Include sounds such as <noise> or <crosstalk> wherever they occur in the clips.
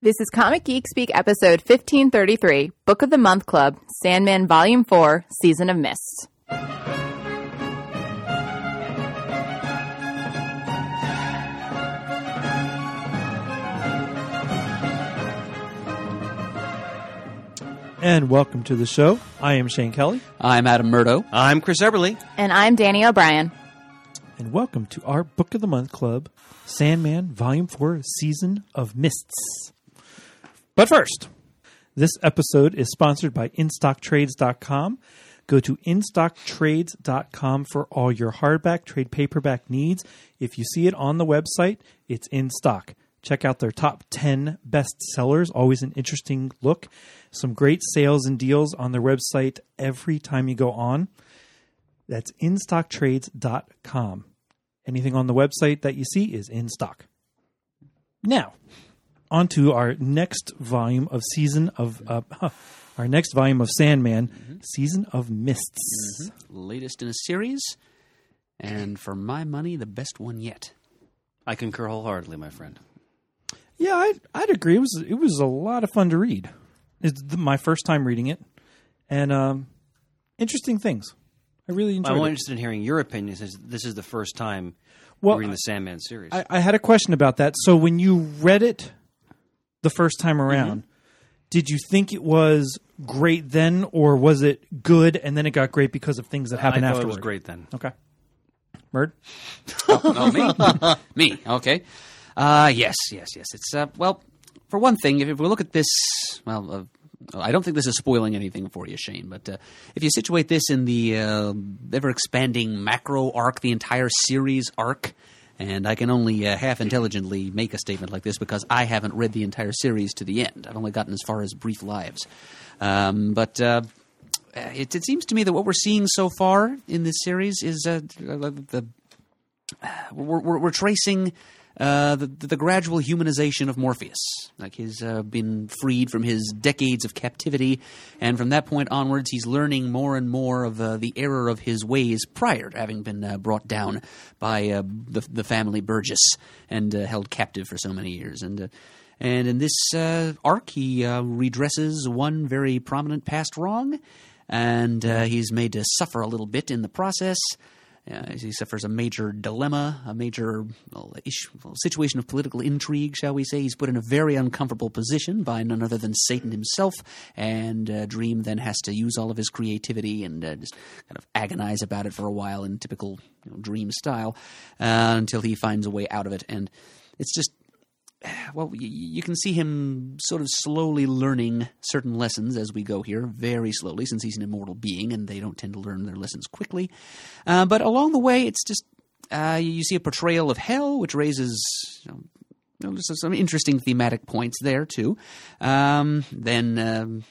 This is Comic Geek Speak episode 1533, Book of the Month Club, Sandman Volume 4, Season of Mists. And welcome to the show. I am Shane Kelly, I'm Adam Murdough. I'm Chris Eberly. And I'm Danny O'Brien. and welcome to our Book of the Month Club, Sandman Volume 4, Season of Mists. But first, this episode is sponsored by InStockTrades.com. Go to InStockTrades.com for all your hardback, trade paperback needs. If you see it on the website, it's in stock. Check out their top 10 best sellers, always an interesting look. Some great sales and deals on their website every time you go on. That's InStockTrades.com. Anything on the website that you see is in stock. Now, on to our next volume of season of uh, <laughs> our next volume of Sandman, season of mists. Latest in a series, and for my money, the best one yet. I concur wholeheartedly, my friend. Yeah, I'd, I'd agree. It was it was a lot of fun to read. It's th- my first time reading it, and um, interesting things. I really enjoyed I'm it. interested in hearing your opinion since this is the first time Well, reading the Sandman series. I, I had a question about that. So when you read it the first time around, did you think it was great then, or was it good and then it got great because of things that happened afterward? it was great then. Okay. Murd? Oh, me? <laughs> me, okay. Uh, yes, yes, yes. It's, uh, well, for one thing, if, if we look at this, well, uh, I don't think this is spoiling anything for you, Shane, but uh, if you situate this in the uh, ever expanding macro arc, the entire series arc, and I can only uh, half intelligently make a statement like this because I haven't read the entire series to the end. I've only gotten as far as Brief Lives. Um, but uh, it, it seems to me that what we're seeing so far in this series is uh, the we're, we're, we're tracing uh, the, the gradual humanization of Morpheus. Like he's uh, been freed from his decades of captivity, and from that point onwards, he's learning more and more of uh, the error of his ways prior to having been uh, brought down by uh, the, the family Burgess and held captive for so many years. And and in this arc, he redresses one very prominent past wrong, and he's made to suffer a little bit in the process. Uh, he suffers a major dilemma, a major well, well, situation of political intrigue, shall we say. He's put in a very uncomfortable position by none other than Satan himself, and uh, Dream then has to use all of his creativity and uh, just kind of agonize about it for a while in typical you know, Dream style uh, until he finds a way out of it. And it's just <sighs> well, you, you can see him sort of slowly learning certain lessons as we go here, very slowly, since he's an immortal being and they don't tend to learn their lessons quickly. Uh, but along the way, it's just uh, you see a portrayal of hell, which raises you know, some interesting thematic points there too. Um, then. Um,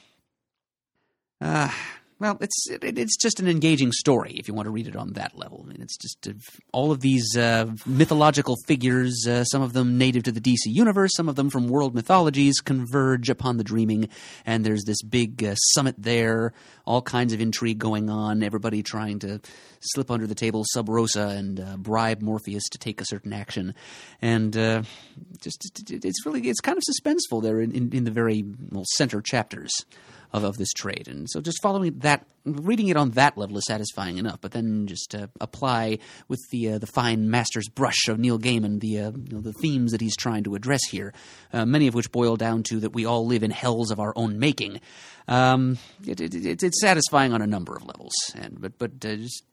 uh, well, it's it, it's just an engaging story if you want to read it on that level. I mean, it's just uh, all of these uh, mythological figures, uh, some of them native to the DC universe, some of them from world mythologies, converge upon the dreaming, and there's this big uh, summit there. All kinds of intrigue going on. Everybody trying to slip under the table sub rosa and uh, bribe Morpheus to take a certain action, and uh, just it, it's really it's kind of suspenseful there in, in, in the very well, center chapters of, of this trade. And so just following that, reading it on that level is satisfying enough. But then just uh, apply with the uh, the fine master's brush of Neil Gaiman the uh, you know, the themes that he's trying to address here, uh, many of which boil down to that we all live in hells of our own making. Um, it, it, it, it's satisfying on a number of levels, and but but uh, just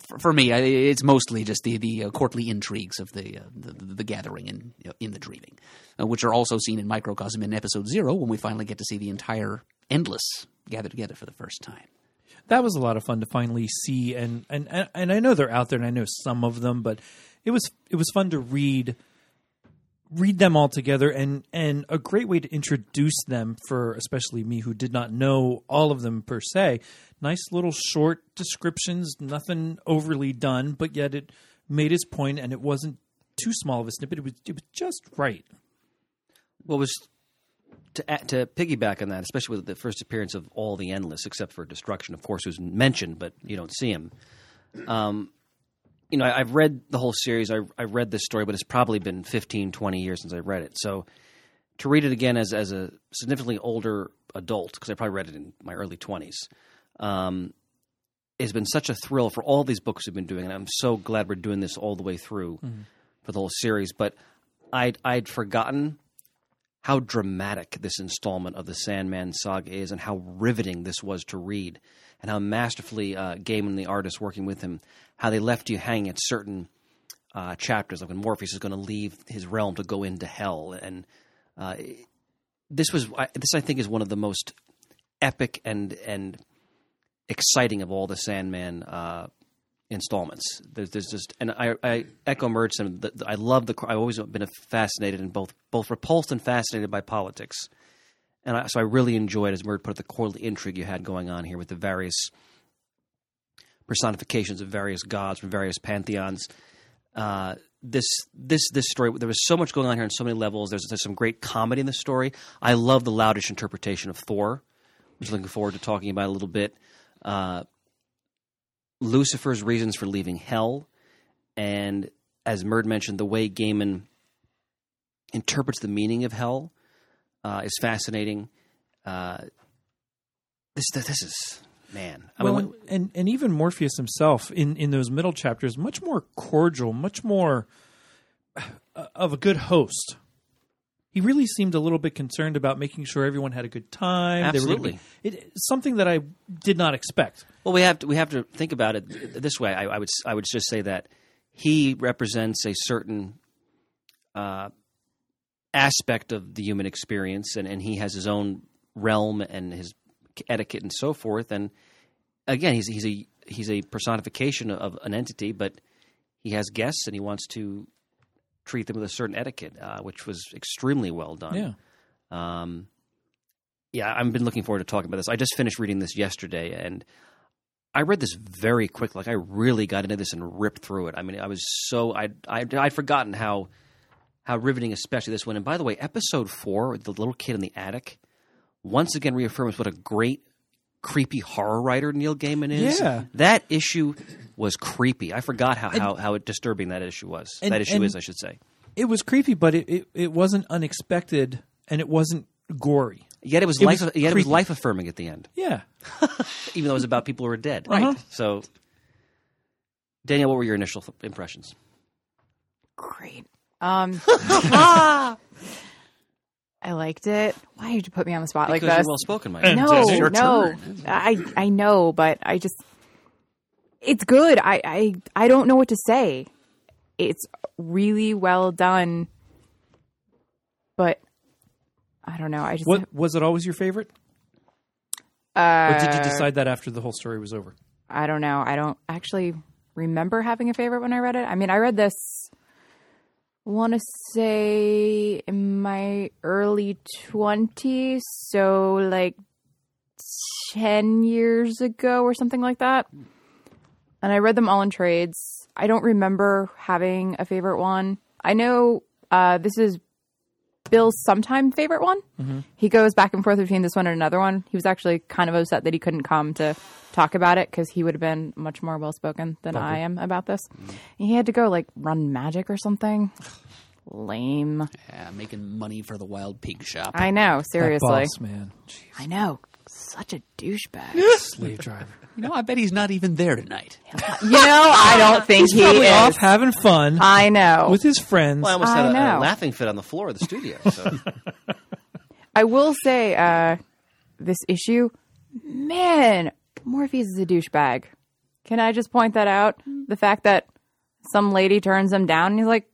for, for me, it's mostly just the the uh, courtly intrigues of the, uh, the the the gathering in you know, in the dreaming, uh, which are also seen in microcosm in episode zero when we finally get to see the entire endless gather together for the first time. That was a lot of fun to finally see, and, and and and I know they're out there, and I know some of them, but it was it was fun to read read them all together and and a great way to introduce them for especially me who did not know all of them per se nice little short descriptions nothing overly done but yet it made its point and it wasn't too small of a snippet it was it was just right What was to to piggyback on that, especially with the first appearance of all the endless, except for destruction, of course, who's mentioned, but you don't see him. Um, you know, I, I've read the whole series. I, I read this story, but it's probably been 15, 20 years since I read it. So to read it again as as a significantly older adult because I probably read it in my early twenties. Um, has been such a thrill for all these books we've been doing, and I'm so glad we're doing this all the way through for the whole series. But I'd I'd forgotten how dramatic this installment of the Sandman saga is, and how riveting this was to read, and how masterfully uh, Gaiman, the artist working with him, how they left you hanging at certain uh, chapters, like when Morpheus is going to leave his realm to go into hell, and uh, this was I- this I think is one of the most epic and and exciting of all the Sandman uh, installments. There's, there's just and I, I echo Merchant. The, the- I love the. I've always been fascinated and both both repulsed and fascinated by politics, and I, so I really enjoyed as Mert put it the quarterly intrigue you had going on here with the various personifications of various gods from various pantheons. Uh, this this this story there was so much going on here on so many levels. There's, there's some great comedy in the story. I love the loudish interpretation of Thor, which I'm looking forward to talking about a little bit. Uh, Lucifer's reasons for leaving hell, and as Murd mentioned, the way Gaiman interprets the meaning of hell uh, is fascinating. Uh, this this is man. I well, mean, and and even Morpheus himself in in those middle chapters, much more cordial, much more of a good host. He really seemed a little bit concerned about making sure everyone had a good time. They were gonna Absolutely. be- it, something that I did not expect. Well, we have to we have to think about it this way. I, I would I would just say that he represents a certain uh, aspect of the human experience, and, and he has his own realm and his etiquette and so forth. And again, he's he's a he's a personification of an entity, but he has guests, and he wants to treat them with a certain etiquette, uh, which was extremely well done. Yeah. Um, yeah, I've been looking forward to talking about this. I just finished reading this yesterday, and I read this very quick. Like I really got into this and ripped through it. I mean, I was so I I I'd forgotten how how riveting, especially this one. And by the way, episode four, the little kid in the attic, once again reaffirms what a great creepy horror writer Neil Gaiman is. Yeah. that issue was creepy. I forgot how how, how disturbing that issue was. And- that issue is, I should say. It was creepy, but it, it, it wasn't unexpected and it wasn't gory. Yet it was It life. Was yet it was life affirming at the end. Yeah. <laughs> even though it was about people who were dead. Right. So, Danielle, what were your initial f- impressions? Great. Um, <laughs> <laughs> I liked it. Why did you put me on the spot Because like this? you're well spoken, Mike. And- no, It's your no, I I know, but I just it's good. I I I don't know what to say. It's really well done, but I don't know. I just What was it always your favorite? uh, Or did you decide that after the whole story was over? I don't know. I don't actually remember having a favorite when I read it. I mean, I read this want to say in my early 20s, so like 10 years ago or something like that. And I read them all in trades. I don't remember having a favorite one. I know uh, this is Bill's sometime favorite one. Mm-hmm. He goes back and forth between this one and another one. He was actually kind of upset that he couldn't come to talk about it because he would have been much more well spoken than I am about this. Mm-hmm. He had to go like run magic or something. Lame. Yeah, making money for the wild pig shop. I know, That seriously. boss, man. Jeez, I know. Such a douchebag. slave driver. you know, I bet he's not even there tonight. you know, I don't <laughs> think he Probably is. off having fun I know. with his friends. Well, I almost I had a, a know. laughing fit on the floor of the studio. So. <laughs> I will say, uh, this issue, man, Morpheus is a douchebag. Can I just point that out? The fact that some lady turns him down and he's like,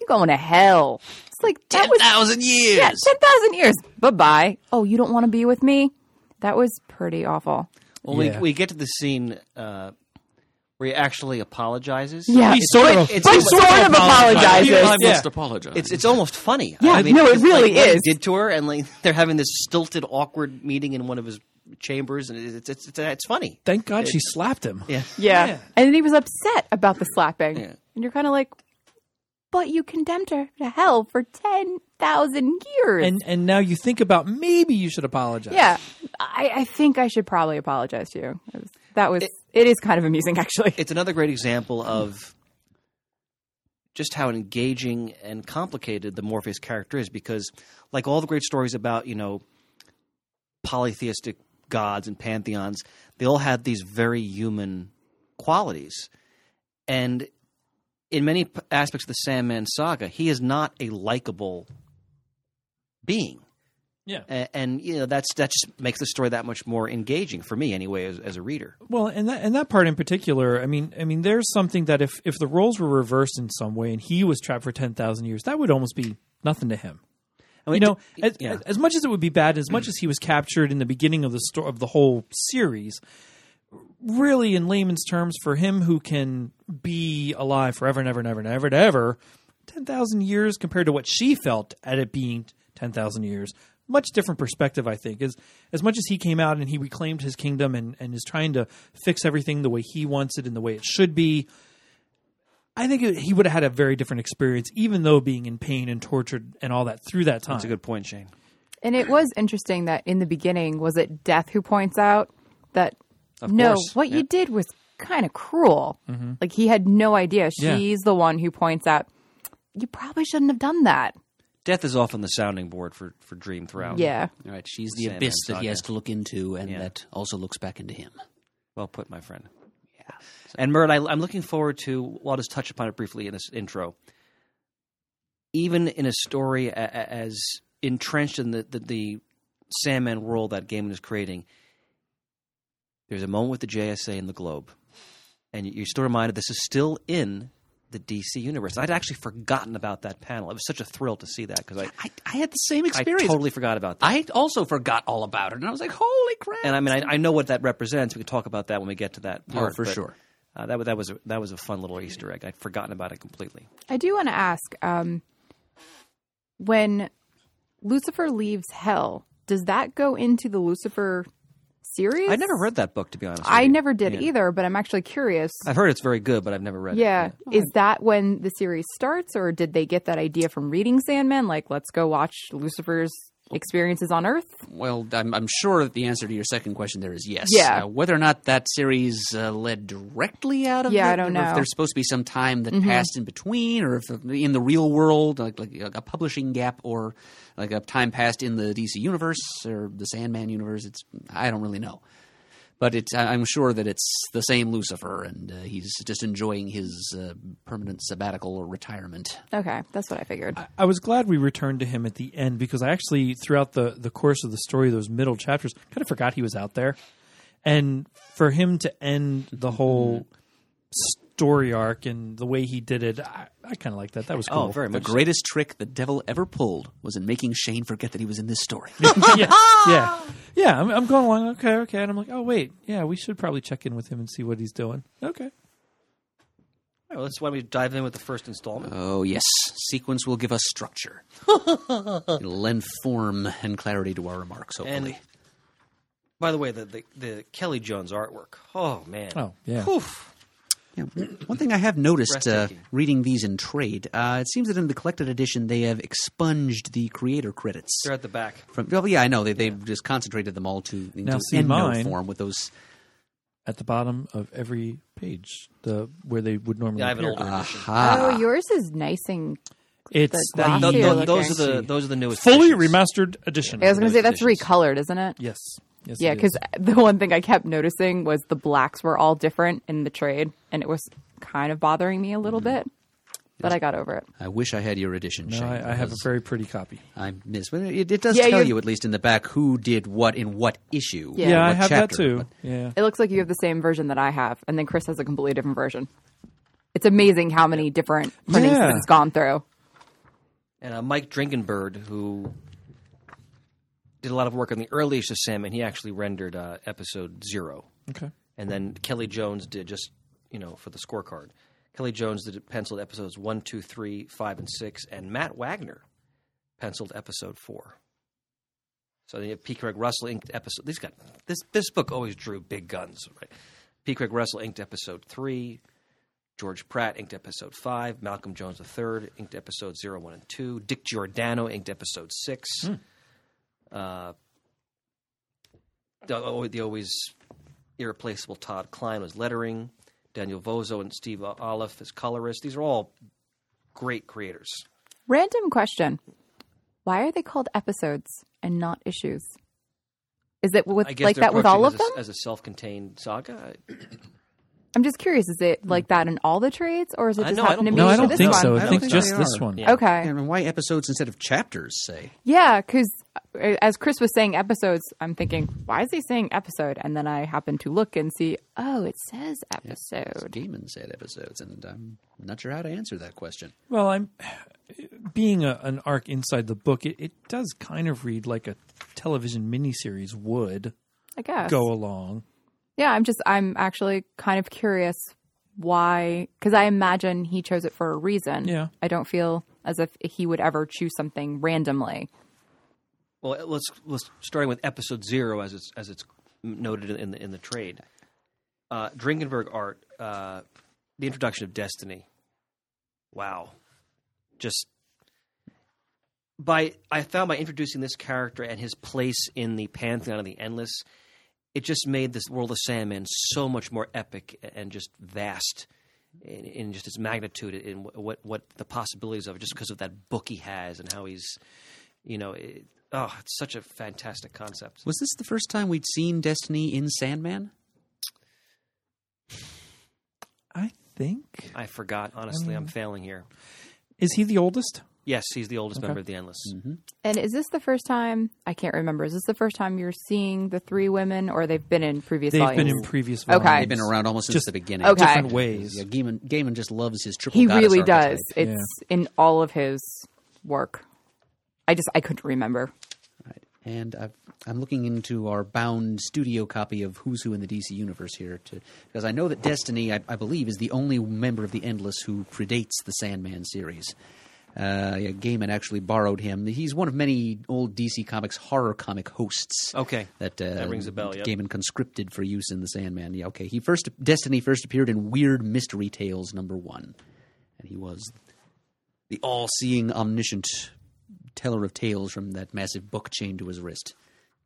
"You're going to hell. It's like that Ten was thousand years. yeah, ten thousand years. Bye bye. Oh, you don't want to be with me? That was pretty awful. Well, Yeah. we, we get to the scene uh, where he actually apologizes. Yeah, He sort but, of- but it's- sort of apologizes. I Yeah. must apologize. It's it's almost funny. Yeah, I mean, no, it really like what he is. did to her, and like <laughs> they're having this stilted, awkward meeting in one of his chambers, and it's it's it's, it's funny. Thank God she slapped him. Yeah. Yeah. Yeah. And then he was upset about the slapping. Yeah. And you're kind of like, but you condemned her to hell for 10,000 years. And and now you think about maybe you should apologize. yeah. I, I think I should probably apologize to you. It was- That was, it is kind of amusing, actually. It's another great example of just how engaging and complicated the Morpheus character is because like all the great stories about, you know, polytheistic gods and pantheons, they all have these very human qualities. And in many aspects of the Sandman saga, he is not a likable being. Yeah. A- And, you know that's that just makes the story that much more engaging for me anyway as, as a reader. Well, and that and that part in particular, I mean, I mean, there's something that if if the roles were reversed in some way and he was trapped for ten thousand years, that would almost be nothing to him. I mean, you know, it- as, yeah. as much as it would be bad, as much as he was captured in the beginning of the sto- of the whole series, really, in layman's terms, for him who can be alive forever and ever and ever and ever and ever, ten thousand years compared to what she felt at it being ten thousand years, much different perspective. I think as as much as he came out and he reclaimed his kingdom and and is trying to fix everything the way he wants it and the way it should be. I think it, he would have had a very different experience, even though being in pain and tortured and all that through that time. That's a good point, Shane. And it was interesting that in the beginning, was it Death who points out that Of no, course. what Yeah. you did was kind of cruel. Mm-hmm. Like he had no idea. Yeah. She's the one who points out you probably shouldn't have done that. Death is often the sounding board for, for Dream throughout. Yeah. All right, she's the Sandman abyss that he saga. has to look into, and Yeah. that also looks back into him. Well put, my friend. Yeah. And Mert, I, I'm looking forward to. Well, I'll just touch upon it briefly in this intro. Even in a story a, a- as entrenched in the, the, the Sandman world that Gaiman is creating, there's a moment with the JSA and the Globe, and you're still reminded this is still in the DC universe. I'd actually forgotten about that panel. It was such a thrill to see that because I, I, I had the same experience. I totally forgot about that. I also forgot all about it, and I was like, "Holy crap!" and I mean, I, I know what that represents. We can talk about that when we get to that Oh, part. for but, sure. Uh, that, wa- that was a, that was a fun little Easter egg. I'd forgotten about it completely. I do want to ask um, when Lucifer leaves hell, does that go into the Lucifer series? I never read that book, to be honest. I never did Yeah. either, but I'm actually curious. I've heard it's very good, but I've never read it. yeah. it. Is that when the series starts, or did they get that idea from reading Sandman? Like, let's go watch Lucifer's experiences on Earth? Well, I'm, I'm sure that the answer to your second question there is yes. Yeah. Uh, whether or not that series uh, led directly out of Yeah, it, I don't know. Mm-hmm. If there's supposed to be some time that passed in between, or if in the real world, like, like a publishing gap, or like a time passed in the DC universe or the Sandman universe, it's I don't really know. But it's I- I'm sure that it's the same Lucifer, and uh, he's just enjoying his uh, permanent sabbatical or retirement. Okay, that's what I figured. I was glad we returned to him at the end because I actually, throughout the, the course of the story, those middle chapters, kind of forgot he was out there. And for him to end the whole story arc and the way he did it, I, I kind of like that. That was oh, cool. Oh, very The much. so. greatest trick the devil ever pulled was in making Shane forget that he was in this story. <laughs> <laughs> yeah, yeah, yeah. I'm, I'm going along. Okay, okay, and I'm like, oh wait, yeah, we should probably check in with him and see what he's doing. Okay. All right, well, that's why we dive in with the first installment. Oh, yes. Sequence will give us structure. <laughs> It'll lend form and clarity to our remarks, hopefully. And by the way, the, the the Kelly Jones artwork. Oh man. Oh yeah. Whew. Yeah, one thing I have noticed uh, reading these in trade, uh, it seems that in the collected edition they have expunged the creator credits. They're at the back. From, well, yeah, I know. They, they've just concentrated them all to into Now, see, EndNote mine- form with those. At the bottom of every page, the where they would normally. Yeah, I have an appear. older edition. Aha. oh, yours is nice and. It's the the, glossy Tho- tho- looking. those are the those are the newest fully editions. remastered edition. I was going to say that's editions. recolored, isn't it? Yes. Yes. Yeah, because the one thing I kept noticing was the blacks were all different in the trade, and it was kind of bothering me a little bit. But I got over it. I wish I had your edition, no, Shane. I, I have a very pretty copy. I miss, but it, it does Yeah, tell you're- at least in the back who did what in what issue. Yeah. Yeah, what I have chapter, that too. but- Yeah. It looks like you have the same version that I have, and then Chris has a completely different version. It's amazing how many different printings Yeah. it's gone through. And uh, Mike Dringenberg, who did a lot of work on the early issue of and he actually rendered uh, episode zero. Okay. And then Kelly Jones did just, you know, for the scorecard. Kelly Jones did penciled episodes one, two, three, five, and six, and Matt Wagner penciled episode four. So you have P. Craig Russell inked episode. These got this. This book always drew big guns, right? P. Craig Russell inked episode three. George Pratt inked episode five. Malcolm Jones III inked episode zero, one, and two. Dick Giordano inked episode six. Uh, the, oh, always irreplaceable Todd Klein was lettering. Daniel Vozzo and Steve Oliff as colorists. These are all great creators. Random question: Why are they called episodes and not issues? Is it with like that with all of approaching them? as a, as a self-contained saga. I'm just curious. Is it like that in all the trades, or is it just no, I happen to don't No, I don't this think one? so. I, I don't think think just this one. Yeah. Okay. I mean, why episodes instead of chapters? Say Yeah, because as Chris was saying episodes, I'm thinking, why is he saying episode? And then I happen to look and see, oh, it says episode. Gaiman said episodes, and I'm not sure how to answer that question. Well, I'm being a, an arc inside the book. It, it does kind of read like a television miniseries would I guess. go along. Yeah, I'm just, I'm actually kind of curious why, because I imagine he chose it for a reason. Yeah. I don't feel as if he would ever choose something randomly. Well, let's let's starting with episode zero as it's as it's noted in the in the trade. Uh, Dringenberg art, uh, the introduction of Destiny. Wow, just by I found by introducing this character and his place in the pantheon of the endless, it just made this world of Sandman so much more epic and just vast. In, in just its magnitude, in what what the possibilities of it, just because of that book he has and how he's, you know, it, oh, it's such a fantastic concept. Was this the first time we'd seen Destiny in Sandman? I think. I forgot. Honestly, I'm um, failing here. Is he the oldest? Yes, he's the oldest member of the Endless. Mm-hmm. And is this the first time, I can't remember, is this the first time you're seeing the three women or they've been in previous They've volumes? been in previous Okay. volumes. They've been around almost since Just the beginning. Okay. different ways. Yeah, Gaiman, Gaiman just loves his triple. he goddess really does. archetype. It's in all of his work. I just, I couldn't remember. Right. And I've, I'm looking into our bound studio copy of Who's Who in the DC Universe here, to, because I know that Destiny, I, I believe, is the only member of the Endless who predates the Sandman series. Uh, yeah, Gaiman actually borrowed him. He's one of many old DC Comics horror comic hosts. Okay. that uh, That rings a bell, yep. Gaiman conscripted for use in the Sandman. Yeah, okay. He first Destiny first appeared in Weird Mystery Tales number one, and he was the all-seeing, omniscient teller of tales from that massive book chained to his wrist.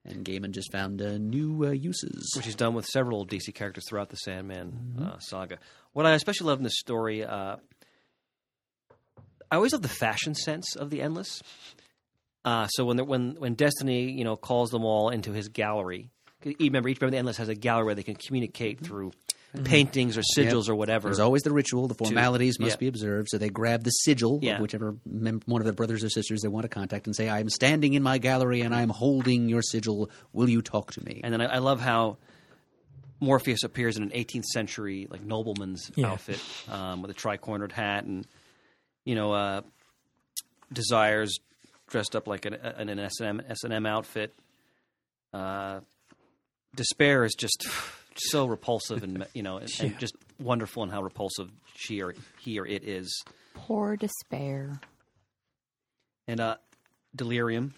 And Gaiman just found uh, new uh, uses. which he's done with several DC characters throughout the Sandman uh, saga. What I especially love in this story, uh, I always love the fashion sense of the Endless. Uh, so when when when Destiny, you know, calls them all into his gallery, Remember, each member of the Endless has a gallery where they can communicate through paintings or sigils or whatever. There's always the ritual. The formalities must yeah. be observed. So they grab the sigil Yeah. of whichever mem- one of their brothers or sisters they want to contact and say, "I'm standing in my gallery and I'm holding your sigil. Will you talk to me?" And then I, I love how Morpheus appears in an 18th century like nobleman's Yeah. outfit um, with a tri-cornered hat, and you know, uh, Desires dressed up like an, an S and M S and M outfit. Uh, Despair is just so repulsive, and you know, and, and just wonderful in how repulsive she or he or it is. Poor despair. and uh, Delirium,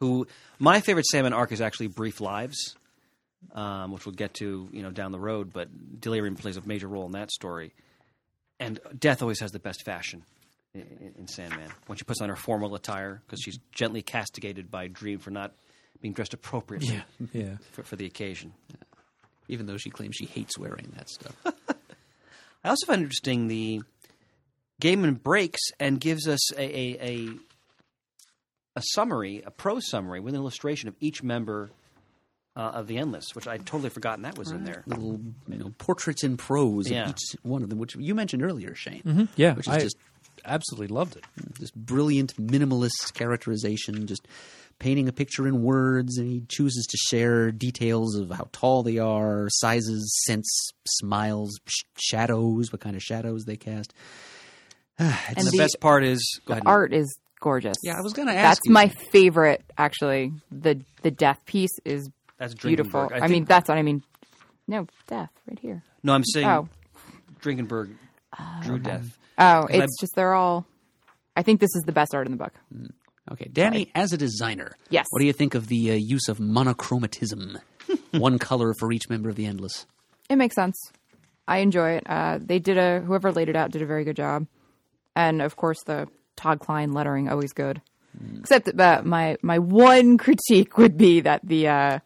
who my favorite Sandman arc is actually Brief Lives, um, which we'll get to you know down the road. But Delirium plays a major role in that story, and Death always has the best fashion in, in, in Sandman when she puts on her formal attire because she's gently castigated by Dream for not being dressed appropriately Yeah. Yeah. for, for the occasion. Even though she claims she hates wearing that stuff. <laughs> I also find interesting the Gaiman breaks and gives us a, a, a a summary, a prose summary with an illustration of each member uh, of the Endless, which I'd totally forgotten that was in there. Little you know, portraits in prose Yeah. of each one of them, which you mentioned earlier, Shane. Mm-hmm. Yeah. Which is I just absolutely loved it. this brilliant minimalist characterization, just painting a picture in words, and he chooses to share details of how tall they are, sizes, scents, smiles, sh- shadows, what kind of shadows they cast. <sighs> And And the, the, best part is go the ahead. art is gorgeous. Yeah, I was gonna ask That's you. my favorite, actually. The the death piece is That's beautiful. Dringenberg. I, mean, that's what I mean. No, death right here. no, I'm saying Oh. Dringenberg drew oh. Death. Oh, 'Cause it's I- just they're all. I think this is the best art in the book. Mm. Okay, Danny, as a designer, Yes. what do you think of the uh, use of monochromatism? <laughs> One color for each member of the Endless. It makes sense. I enjoy it. Uh, they did a whoever laid it out did a very good job, and of course the Todd Klein lettering always good. Except that my my one <laughs> critique would be that the uh,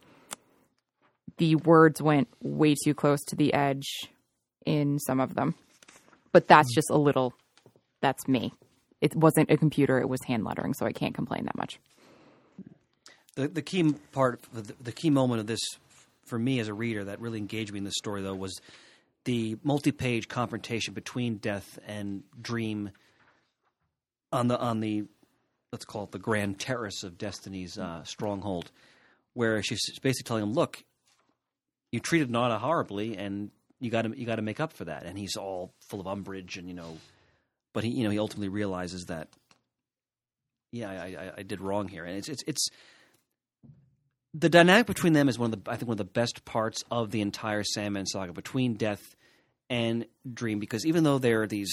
the words went way too close to the edge in some of them, but that's just a little that's me. It wasn't a computer; it was hand lettering, so I can't complain that much. The the key part, the, the key moment of this for me as a reader that really engaged me in this story though was the multi-page confrontation between Death and Dream on the on the let's call it the grand terrace of Destiny's uh, stronghold, where she's basically telling him, "Look, you treated Nada horribly, and you got to you got to make up for that." And he's all full of umbrage, and you know, but he you know he ultimately realizes that, yeah, I, I, I did wrong here, and it's it's it's the dynamic between them is one of the I think one of the best parts of the entire Sandman saga between Death and Dream because even though they're these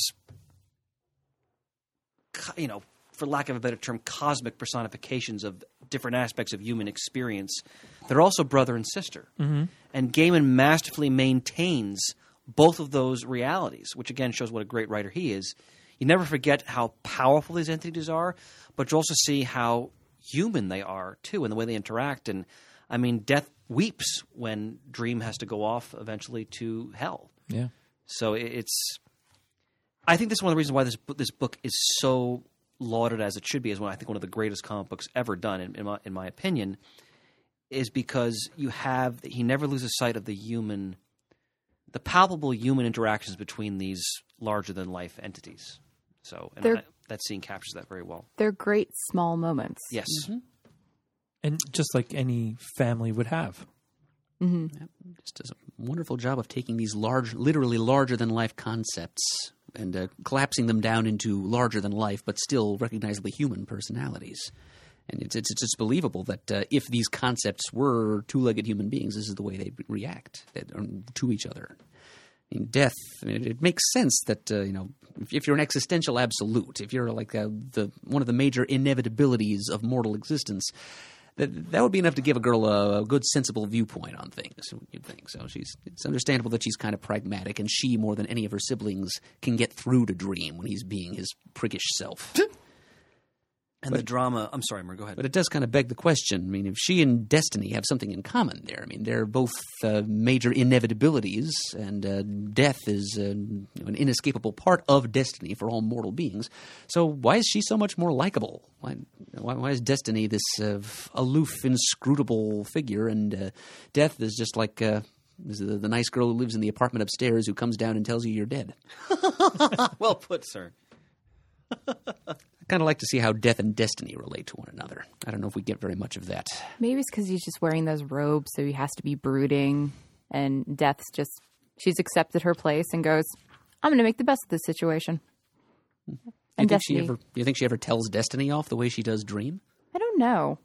you know for lack of a better term cosmic personifications of different aspects of human experience they're also brother and sister. Mm-hmm. And Gaiman masterfully maintains both of those realities which again shows what a great writer he is you never forget how powerful these entities are but you also see how human they are too and the way they interact. And i mean death weeps when dream has to go off eventually to hell. Yeah. so it's i think this is one of the reasons why this book, this book is so lauded as it should be is one i think one of the greatest comic books ever done in, in, my, in my opinion is because you have he never loses sight of the human the palpable human interactions between these larger than life entities so and They're- I, that scene captures that very well They're great small moments. yes And just like any family would have. just does a wonderful job of taking these large, literally larger than life concepts and uh, collapsing them down into larger than life, but still recognizably human personalities. And it's it's, it's just believable that uh, if these concepts were two-legged human beings, this is the way they'd react that, um, to each other. I mean, death. It, makes sense that uh, you know if, you're an existential absolute, if you're like uh, the one of the major inevitabilities of mortal existence, that that would be enough to give a girl a, a good, sensible viewpoint on things. You'd think so. She's it's understandable that she's kind of pragmatic, and she more than any of her siblings can get through to Dream when he's being his prickish self. And the drama i'm sorry Mer, go ahead But it does kind of beg the question. I mean, if she and Destiny have something in common there, I mean, they're both uh, major inevitabilities, and uh, death is uh, an inescapable part of destiny for all mortal beings. So why is she so much more likable? Why, why, why is Destiny this uh, aloof, inscrutable figure, and uh, death is just like uh, is the, the nice girl who lives in the apartment upstairs who comes down and tells you you're dead? <laughs> well put sir <laughs> kind of like to see how death and destiny relate to one another. I don't know if we get very much of that. Maybe it's because he's just wearing those robes, so he has to be brooding. And Death's just, she's accepted her place and goes, I'm going to make the best of this situation. Do you And think she ever? Do you think she ever tells Destiny off the way she does Dream? I don't know.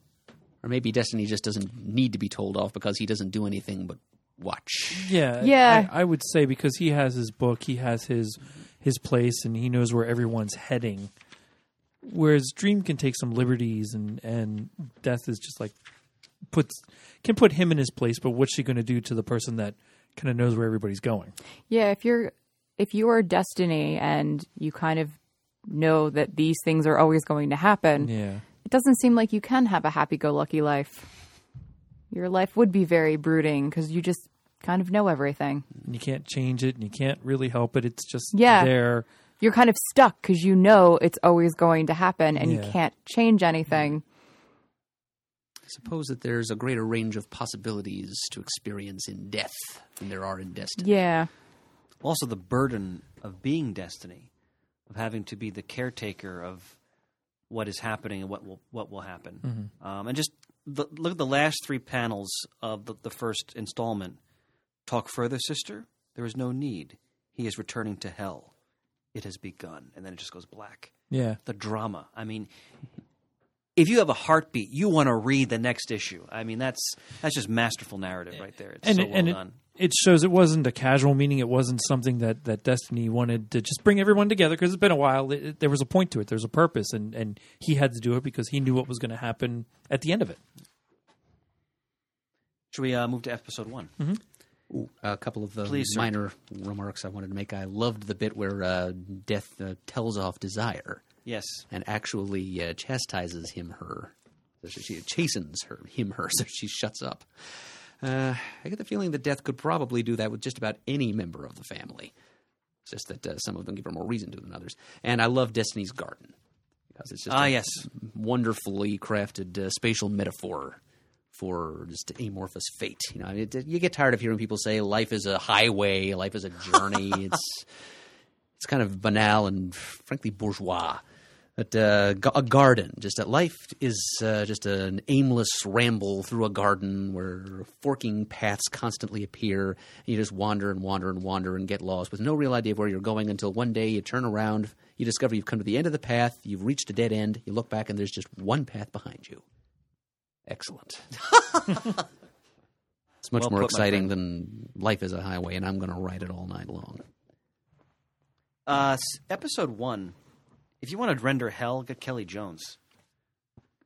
Or maybe Destiny just doesn't need to be told off because he doesn't do anything but watch. Yeah, Yeah. I, I would say because he has his book, he has his his place, and he knows where everyone's heading. Whereas Dream can take some liberties, and and Death is just like puts can put him in his place. But what's she going to do to the person that kind of knows where everybody's going? Yeah, if you're if you are destiny and you kind of know that these things are always going to happen, Yeah, it doesn't seem like you can have a happy-go-lucky life. Your life would be very brooding because you just kind of know everything. and you can't change it, and you can't really help it. It's just Yeah. there. You're kind of stuck because you know it's always going to happen and Yeah. you can't change anything. I suppose that there's a greater range of possibilities to experience in death than there are in destiny. Yeah. also the burden of being destiny, of having to be the caretaker of what is happening and what will what will happen. Um, and just the, look at the last three panels of the, the first installment. Talk further, sister. There is no need. He is returning to hell. It has begun, and then it just goes black. Yeah, The drama. I mean, if you have a heartbeat, you want to read the next issue. I mean, that's that's just masterful narrative right there. It's and so it, well and done. it shows it wasn't a casual meeting. It wasn't something that, that Destiny wanted to just bring everyone together because it's been a while. It, it- there was a point to it. There's a purpose, and, and he had to do it because he knew what was going to happen at the end of it. Should we uh, move to episode one? Ooh, a couple of uh, Please, sir. minor remarks I wanted to make. I loved the bit where uh, Death uh, tells off Desire Yes. and actually uh, chastises him, her. So she, she chastens her, him, her, <laughs> so she shuts up. Uh, I get the feeling that Death could probably do that with just about any member of the family. It's just that uh, some of them give her more reason to than others. And I love Destiny's Garden because it's just Ah, a yes. wonderfully crafted uh, spatial metaphor for just amorphous fate. You know, it, you get tired of hearing people say life is a highway, life is a journey. <laughs> it's it's kind of banal and frankly bourgeois. But uh, a garden, just that life is uh, just an aimless ramble through a garden where forking paths constantly appear. And you just wander and wander and wander and get lost with no real idea of where you're going until one day you turn around, you discover you've come to the end of the path, you've reached a dead end, you look back and there's just one path behind you. Excellent. <laughs> it's much Well more put, exciting than life is a highway, and I'm going to ride it all night long. Uh, episode one. If you want to render hell, get Kelly Jones.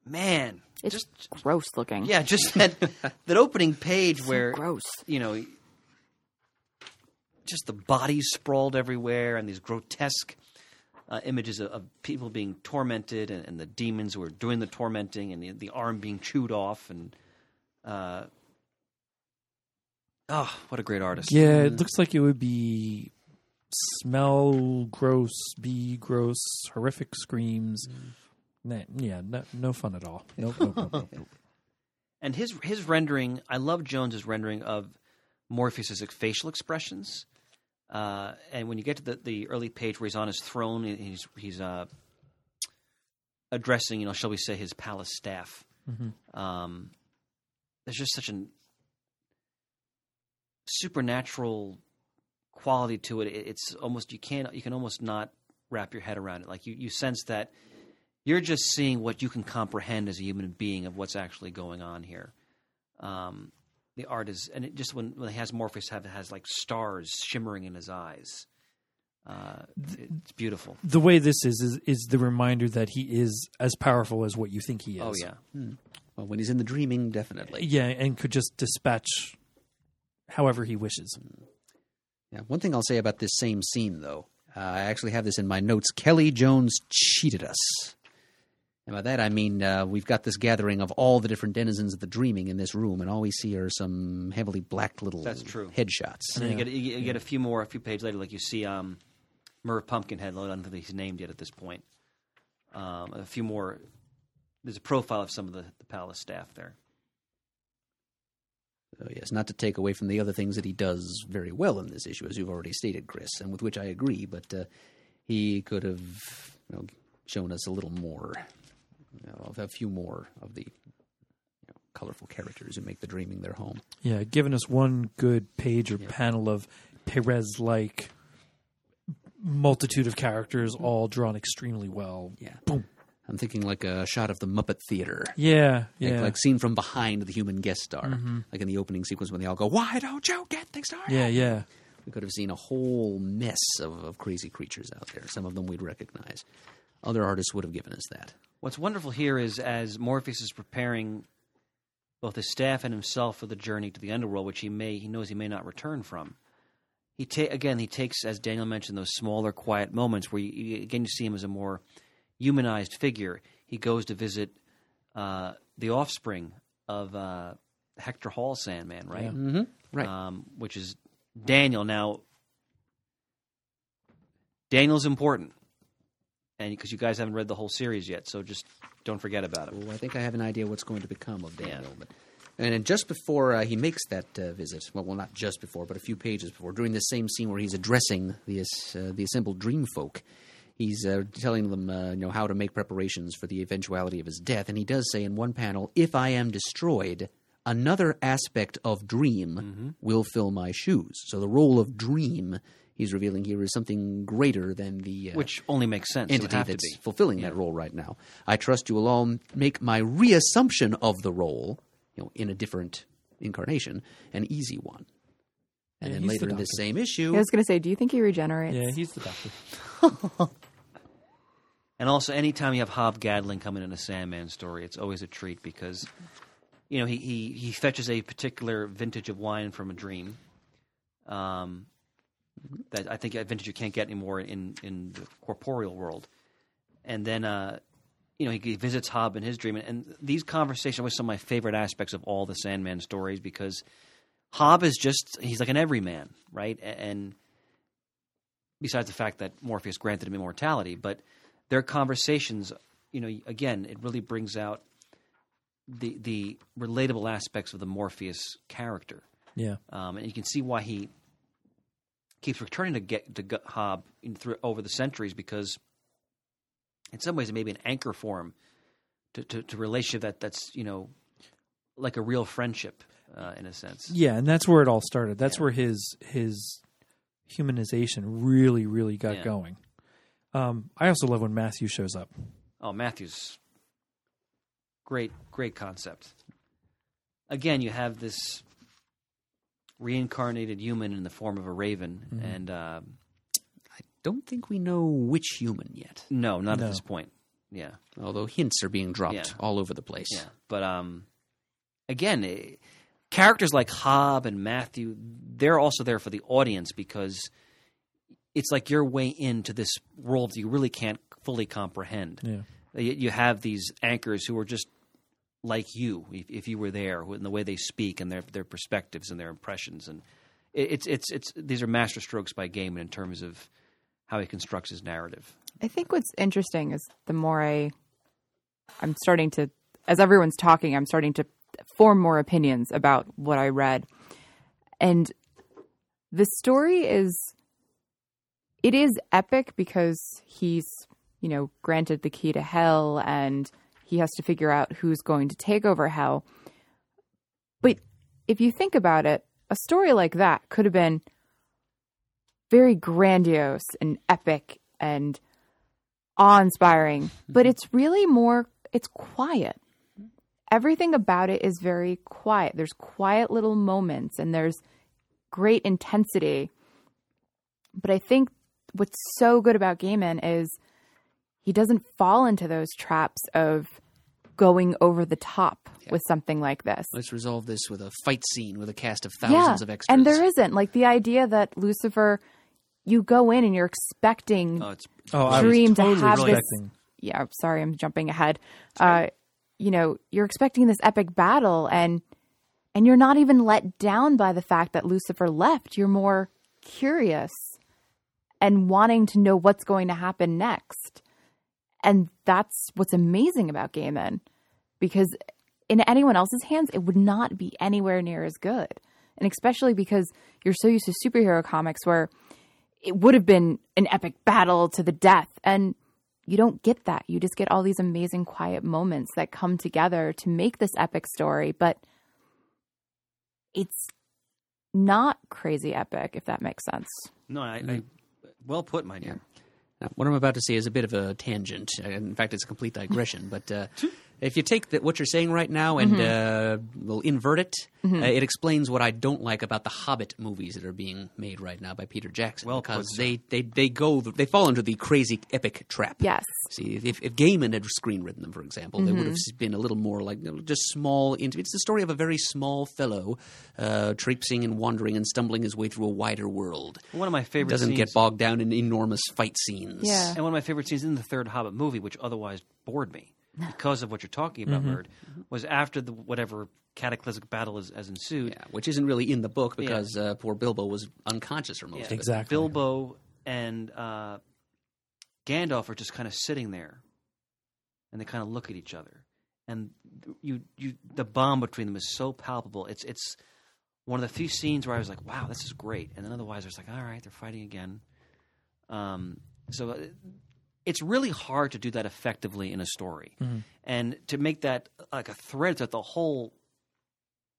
Man, It's just gross looking. yeah, just that <laughs> that opening page where gross. you know, just the bodies sprawled everywhere and these grotesque uh, images of, of people being tormented and, and the demons who are doing the tormenting and the, the arm being chewed off and uh, oh, what a great artist! Yeah, it looks like it would be smell gross, be gross, horrific screams. Nah, yeah, no, no fun at all. <laughs> Nope, nope, nope, nope, nope. and his his rendering, I love Jones's rendering of Morpheus's facial expressions. Uh, and when you get to the, the early page where he's on his throne, he's he's uh, addressing, you know, shall we say, his palace staff. Um, there's just such a supernatural quality to it. It- It's almost you can't you can almost not wrap your head around it. Like you, you sense that you're just seeing what you can comprehend as a human being of what's actually going on here. Um, the art is, and it just when, when he has Morpheus have has like stars shimmering in his eyes. Uh, it's beautiful. The way this is, is is the reminder that he is as powerful as what you think he is. Oh yeah, Well, when he's in the dreaming, definitely. yeah, and could just dispatch however he wishes. Yeah. One thing I'll say about this same scene, though, uh, I actually have this in my notes. Kelly Jones cheated us. And by that I mean uh, we've got this gathering of all the different denizens of the dreaming in this room, and all we see are some heavily blacked little That's true. headshots. and then you get you, get- you get a few more a few pages later, like you see um, Merv Pumpkinhead. I don't think he's named yet at this point. Um, a few more. There's a profile of some of the, the palace staff there. Oh, yes, not to take away from the other things that he does very well in this issue, as you've already stated, Chris, and with which I agree. But uh, he could have you know, shown us a little more, of a few more of the you know, colorful characters who make the dreaming their home. Yeah, giving us one good page or panel of Perez like multitude of characters all drawn extremely well. Yeah, Boom. I'm thinking like a shot of the Muppet Theater. Yeah, Like, yeah. Mm-hmm. like seen from behind the human guest star, like in the opening sequence when they all go, "Why don't you get things started?" yeah, yeah. We could have seen a whole mess of, of crazy creatures out there. Some of them we'd recognize. Other artists would have given us that. What's wonderful here is as Morpheus is preparing both his staff and himself for the journey to the underworld, which he may he knows he may not return from. He ta- again he takes, as Daniel mentioned, those smaller, quiet moments where you, again you see him as a more humanized figure. He goes to visit uh, the offspring of uh, Hector Hall Sandman, right? Mm-hmm. Right. um, which is Daniel. Now, Daniel's important, and because you guys haven't read the whole series yet, so just don't forget about it. Well, I think I have an idea what's going to become of Daniel. But and just before uh, he makes that uh, visit, well, well, not just before, but a few pages before, during this same scene where he's addressing the uh, the assembled dream folk, he's uh, telling them, uh, you know, how to make preparations for the eventuality of his death, and he does say in one panel, "If I am destroyed." Another aspect of dream will fill my shoes. So the role of dream he's revealing here is something greater than the uh, Which only makes sense. Entity have to that's be. fulfilling that role right now. I trust you will all make my reassumption of the role, you know, in a different incarnation, an easy one. And Yeah, then later the in this same issue, I was going to say, do you think he regenerates? Yeah, he's the doctor. <laughs> And also, anytime you have Hob Gadling coming in a Sandman story, it's always a treat because, you know, he, he, he fetches a particular vintage of wine from a dream. Um, that I think a vintage you can't get anymore in, in the corporeal world. And then, uh, you know, he, visits Hob in his dream. And, and these conversations were some of my favorite aspects of all the Sandman stories because Hob is just, he's like an everyman, right? And besides the fact that Morpheus granted him immortality, but their conversations, you know, again, it really brings out the the relatable aspects of the Morpheus character, Yeah. um, and you can see why he keeps returning to get to Hob in, through over the centuries because, in some ways, it may be an anchor for him to to, to relationship that that's you know like a real friendship uh, in a sense. Yeah, and that's where it all started. That's where his his humanization really, really got Yeah. going. Um, I also love when Matthew shows up. Oh, Matthews. Great, great concept. Again, you have this reincarnated human in the form of a raven, Mm-hmm. and uh, I Don't think we know which human yet, no, not No. at this point. Yeah, although hints are being dropped Yeah. all over the place. yeah. But um, again, eh, characters like Hob and Matthew, they're also there for the audience because it's like your way into this world that you really can't fully comprehend. Yeah. You, you have these anchors who are just like you, if, if you were there, in the way they speak and their their perspectives and their impressions, and it, it's it's it's these are master strokes by Gaiman in terms of how he constructs his narrative. I think what's interesting is the more I, I'm starting to, as everyone's talking, I'm starting to form more opinions about what I read, and the story is, it is epic because he's, you know, granted the key to hell, and he has to figure out who's going to take over hell. But if you think about it, a story like that could have been very grandiose and epic and awe-inspiring but it's really more it's quiet. Everything about it is very quiet. There's quiet little moments and there's great intensity. But i think what's so good about Gaiman is he doesn't fall into those traps of going over the top with something like this Let's resolve this with a fight scene with a cast of thousands of extras. and there isn't like the idea that Lucifer, you go in and you're expecting. Oh, it's Oh, I Dream was to totally have this- expecting. yeah, sorry, I'm jumping ahead. Uh, you know, you're expecting this epic battle, and and you're not even let down by the fact that Lucifer left. You're more curious and wanting to know what's going to happen next, and that's what's amazing about Gaiman, because in anyone else's hands, it would not be anywhere near as good. And especially because you're so used to superhero comics where it would have been an epic battle to the death. And you don't get that. You just get all these amazing quiet moments that come together to make this epic story. But it's not crazy epic, if that makes sense. no, I, I mm-hmm. well put, my dear. Now, what I'm about to say is a bit of a tangent. In fact, it's a complete digression. but uh, if you take the, what you're saying right now and uh, we'll invert it, uh, it explains what I don't like about the Hobbit movies that are being made right now by Peter Jackson. Well because they, they, they go they fall into the crazy epic trap. Yes. See, if, if Gaiman had screenwritten them, for example, they would have been a little more like just small. It's the story of a very small fellow uh, traipsing and wandering and stumbling his way through a wider world. One of my favorite Doesn't scenes, get bogged down in enormous fight scenes. Yeah. and one of my favorite scenes in the third Hobbit movie, which otherwise bored me <laughs> <laughs> because of what you're talking about, Bird, was after the whatever cataclysmic battle has, has ensued. Yeah, which isn't really in the book because uh, poor Bilbo was unconscious for most of it. Exactly. Bilbo and uh, Gandalf are just kind of sitting there, and they kind of look at each other, and you, you, the bond between them is so palpable. It's, it's one of the few scenes where I was like, "Wow, this is great," and then otherwise, I was like, "All right, they're fighting again." Um, so uh, it's really hard to do that effectively in a story, and to make that like a thread that the whole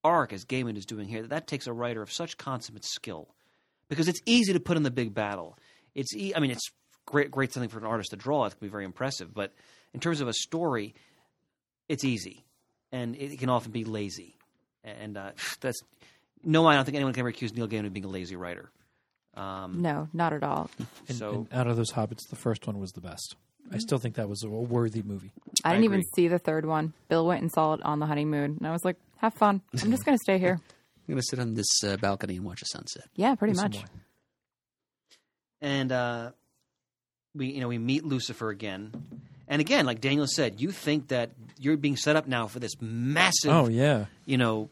arc, as Gaiman is doing here, that takes a writer of such consummate skill because it's easy to put in the big battle. It's, e- I mean, it's great, great something for an artist to draw. It can be very impressive, but in terms of a story, it's easy, and it can often be lazy. And uh, that's no, I don't think anyone can ever accuse Neil Gaiman of being a lazy writer. Um, No, not at all. And, so and out of those hobbits, the first one was the best. I still think that was a worthy movie. I didn't even see the third one. Bill went and saw it on the honeymoon, and I was like, "Have fun. I'm just going to stay here." <laughs> I'm going to sit on this uh, balcony and watch a sunset. Yeah, pretty With much. and uh, we you know we meet Lucifer again, and again, like Daniel said, you think that you're being set up now for this massive, Oh yeah. you know,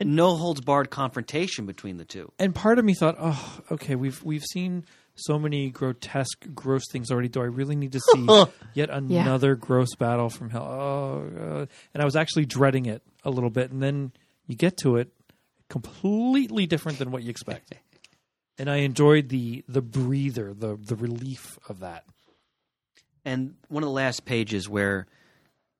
no holds barred confrontation between the two. And part of me thought, oh, okay, we've we've seen so many grotesque, gross things already. Do I really need to see <laughs> yet another gross battle from hell? Oh, God. and I was actually dreading it a little bit, and then you get to it, completely different than what you expect. <laughs> And I enjoyed the the breather, the the relief of that. And one of the last pages where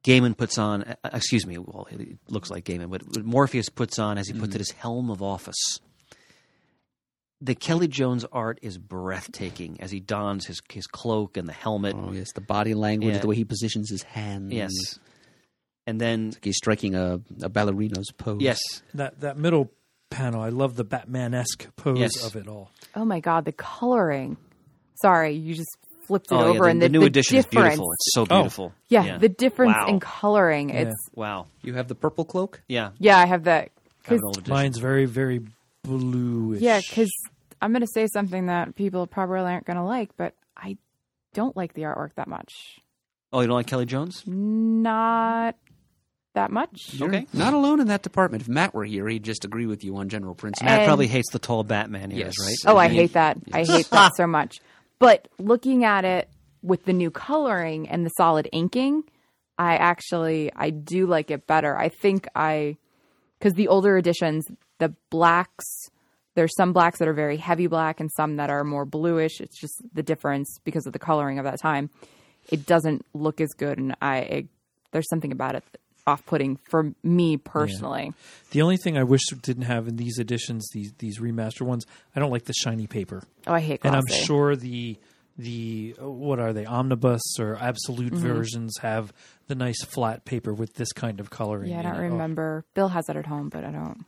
Gaiman puts on, uh, excuse me, well, it looks like Gaiman, but Morpheus puts on as he puts it his helm of office. The Kelly Jones art is breathtaking as he dons his his cloak and the helmet. Oh yes, the body language, Yeah. the way he positions his hands. Yes, and then he's striking a, a ballerina's pose. yes, That that middle panel, I love the Batman esque pose Yes. of it all. Oh my god, the coloring. Sorry, you just flipped it oh, over yeah, the, and the the, new the edition is beautiful. It's so oh. beautiful. Yeah, the difference Wow. in coloring. It's Wow, You have the purple cloak. yeah, yeah, I have that. I have 'cause- an. Mine's very very bluish. yeah, because I'm going to say something that people probably aren't going to like, but I don't like the artwork that much. Oh, you don't like Kelly Jones? Not that much. You're Okay. not alone in that department. If Matt were here, he'd just agree with you on general principle. Matt And- probably hates the tall Batman he Yes. is, right? Oh, I Yes. hate that. I hate that so much. But looking at it with the new coloring and the solid inking, I actually I do like it better. I think I because the older editions, the blacks, there's some blacks that are very heavy black and some that are more bluish. It's just the difference because of the coloring of that time. It doesn't look as good, and I it, there's something about it off-putting for me personally. The only thing I wish didn't have in these editions, these these remaster ones, I don't like the shiny paper. Oh, I hate and. I'm sure the the uh, what are they omnibus or absolute Mm-hmm. versions have the nice flat paper with this kind of coloring. Yeah, I don't it. Oh, remember. Bill has it at home, but I don't.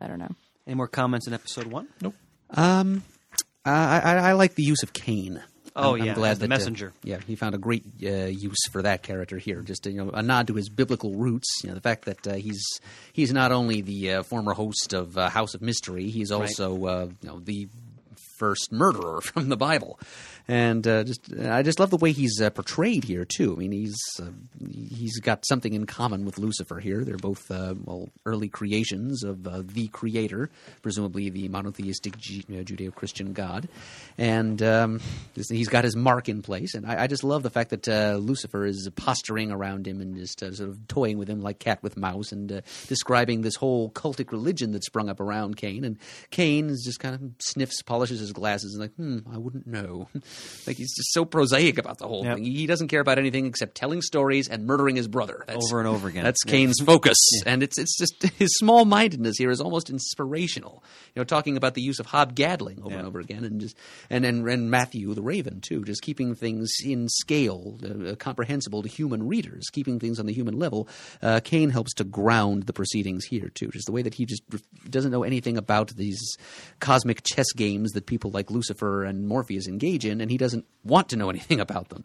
I don't know. Any more comments in episode one? Nope. Um, I, I, I like the use of Cain. Oh, I'm, I'm yeah, glad as the that, uh, messenger. yeah, he found a great uh, use for that character here. Just you know, a nod to his biblical roots. You know, the fact that uh, he's he's not only the uh, former host of uh, House of Mystery, he's also uh, you know the first murderer <laughs> from the Bible, and uh, just I just love the way he's uh, portrayed here too. I mean, he's uh, he's got something in common with Lucifer here. They're both uh, well early creations of uh, the Creator, presumably the monotheistic uh, Judeo-Christian God, and um, he's got his mark in place. And I, I just love the fact that uh, Lucifer is posturing around him and just uh, sort of toying with him like cat with mouse, and uh, describing this whole cultic religion that sprung up around Cain. And Cain just kind of sniffs, polishes his glasses, and like, hmm, I wouldn't know. <laughs> like he's just so prosaic about the whole Yep. thing. He doesn't care about anything except telling stories and murdering his brother. That's, Over and over again. That's Yeah. Cain's focus, <laughs> and it's it's just <laughs> his small mindedness here is almost inspirational. You know, talking about the use of Hob Gadling over and over again, and just and and, and Matthew the Raven too, just keeping things in scale, uh, comprehensible to human readers, keeping things on the human level. Uh, Cain helps to ground the proceedings here too, just the way that he just doesn't know anything about these cosmic chess games that people like Lucifer and Morpheus engage in, and he doesn't want to know anything <laughs> about them.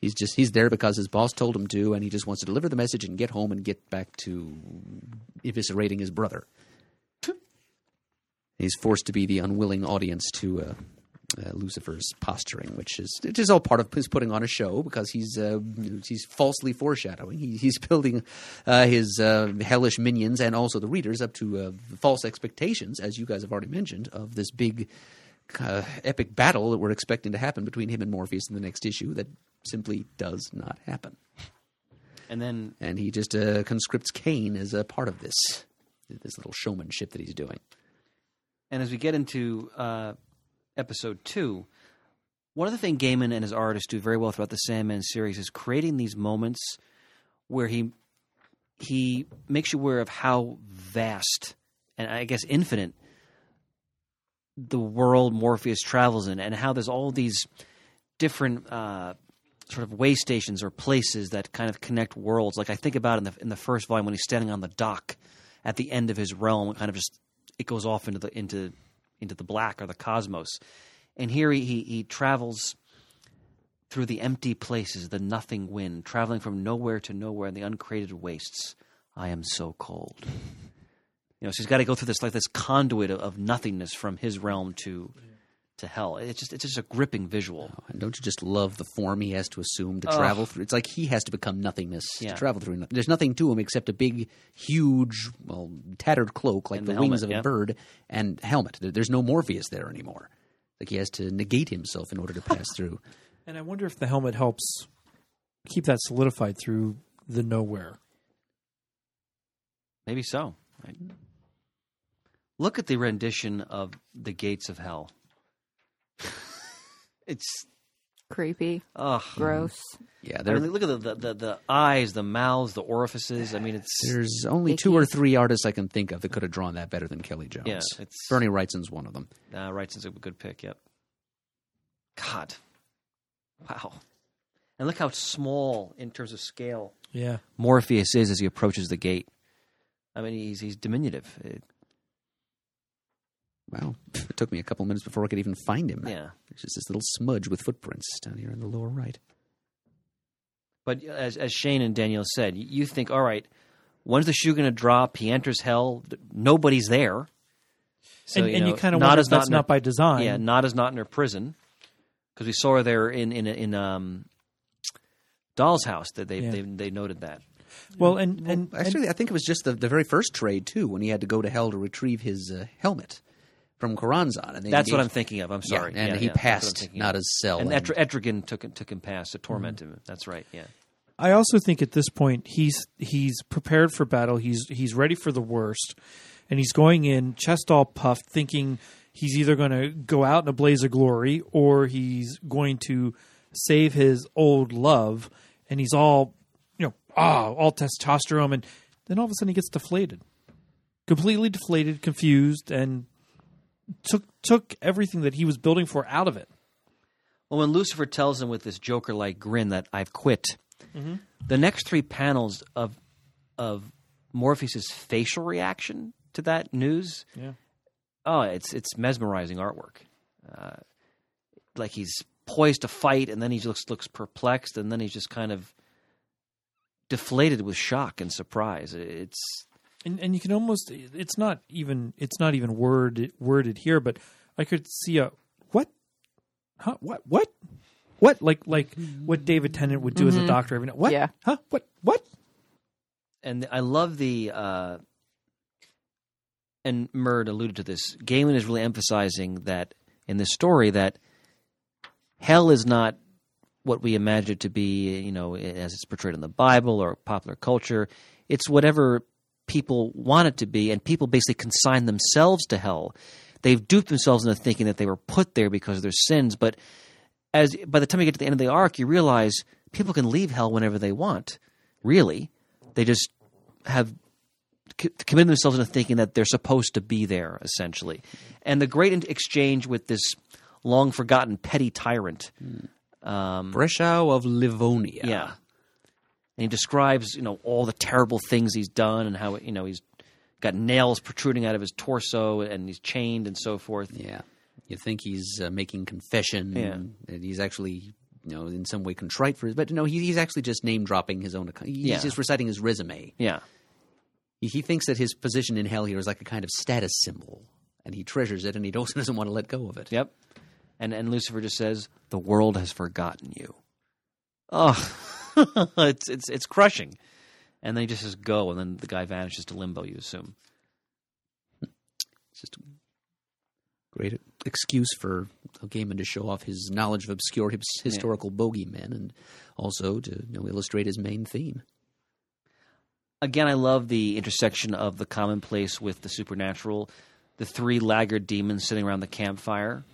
He's just he's there because his boss told him to, and he just wants to deliver the message and get home and get back to eviscerating his brother. He's forced to be the unwilling audience to uh, uh, Lucifer's posturing, which is it is all part of his putting on a show because he's uh, he's falsely foreshadowing. He, he's building uh, his uh, hellish minions and also the readers up to uh, false expectations, as you guys have already mentioned, of this big uh, epic battle that we're expecting to happen between him and Morpheus in the next issue that simply does not happen. and then And he just uh, conscripts Cain as a part of this this little showmanship that he's doing. And as we get into uh, episode two, one of the things Gaiman and his artists do very well throughout the Sandman series is creating these moments where he he makes you aware of how vast and I guess infinite the world Morpheus travels in, and how there's all these different uh, sort of way stations or places that kind of connect worlds. Like I think about in the in the first volume when he's standing on the dock at the end of his realm, kind of just it goes off into the into into the black or the cosmos. And here he, he, he travels through the empty places, the nothing wind, traveling from nowhere to nowhere in the uncreated wastes. I am so cold. You know, so he's got to go through this like this conduit of, of nothingness from his realm to to hell. It's just it's just a gripping visual. Oh, and don't you just love the form he has to assume to Oh. travel through? It's like he has to become nothingness Yeah. to travel through. nothing. There's nothing to him except a big, huge, well, tattered cloak like And the, the wings helmet, of a bird and helmet. There's no Morpheus there anymore. Like he has to negate himself in order to pass through. <laughs> And I wonder if the helmet helps keep that solidified through the nowhere. Maybe so. Right. Look at the rendition of the gates of hell. <laughs> it's Creepy, ugh. gross. Yeah, I mean, look at the, the, the, the eyes, the mouths, the orifices. I mean, it's there's only two or three artists I can think of that could have drawn that better than Kelly Jones. Yeah, it's- Bernie Wrightson's one of them. uh, Wrightson's a good pick. Yep. God, wow, and look how small in terms of scale Yeah. Morpheus is as he approaches the gate. I mean, he's he's diminutive. It- Wow, it took me a couple minutes before I could even find him. yeah. There's just this little smudge with footprints down here in the lower right. But as as Shane and Danielle said, you think, all right, when's the shoe going to drop? He enters hell. Nobody's there. So, and, and know, you kind of Nada's wonder if that's in her- not by design. Yeah, Nada's not in her prison because we saw her there in in in um, Doll's house. That they Yeah. they they noted that. Well, and, and, and Actually, I think it was just the, the very first trade too, when he had to go to hell to retrieve his uh, helmet from Choronzon. And they That's what I'm thinking of. I'm Yeah, sorry. and Yeah, he yeah, that's what I'm passed not of. Nada's cell. And and- Etr- Etrigan took took him past to torment him. That's right. Yeah. I also think at this point he's he's prepared for battle. He's he's ready for the worst, and he's going in chest all puffed, thinking he's either going to go out in a blaze of glory or he's going to save his old love. And he's all you know, ah, all testosterone, and then all of a sudden he gets deflated, completely deflated, confused, and took took everything that he was building for out of it. Well, when Lucifer tells him with this Joker-like grin that I've quit, Mm-hmm. the next three panels of of Morpheus's facial reaction to that news, Yeah. oh, it's it's mesmerizing artwork. Uh, like he's poised to fight, and then he looks looks perplexed, and then he's just kind of deflated with shock and surprise. It's and and you can almost it's not even it's not even word worded here but i could see a what? Huh? What what? What? Like like what david tennant would do as a doctor every night. What? Yeah. huh? What what? And I love the uh, and Murd alluded to this. Gaiman is really emphasizing that in this story that hell is not what we imagine it to be, you know, as it's portrayed in the Bible or popular culture. It's whatever people want it to be, and people basically consign themselves to hell. They've duped themselves into thinking that they were put there because of their sins, but as by the time you get to the end of the arc, you realize people can leave hell whenever they want. Really, they just have c- committed themselves into thinking that they're supposed to be there, essentially. And the great exchange with this long forgotten petty tyrant. Um, Breslau of Livonia. yeah. And he describes, you know, all the terrible things he's done and how, you know, he's got nails protruding out of his torso and he's chained and so forth. Yeah. You think he's uh, making confession, Yeah. and he's actually, you know, in some way contrite for his, but no, he, he's actually just name dropping his own. account. He's Yeah. just reciting his resume. Yeah. He, he thinks that his position in hell here is like a kind of status symbol, and he treasures it, and he also doesn't <laughs> want to let go of it. Yep. And and Lucifer just says, "The world has forgotten you." Oh, <laughs> <laughs> it's it's it's crushing. And then he just says, "Go," and then the guy vanishes to limbo. You assume. It's just a great excuse for Gaiman to show off his knowledge of obscure his, historical bogeymen, and also to you know, illustrate his main theme. Again, I love the intersection of the commonplace with the supernatural. The three laggard demons sitting around the campfire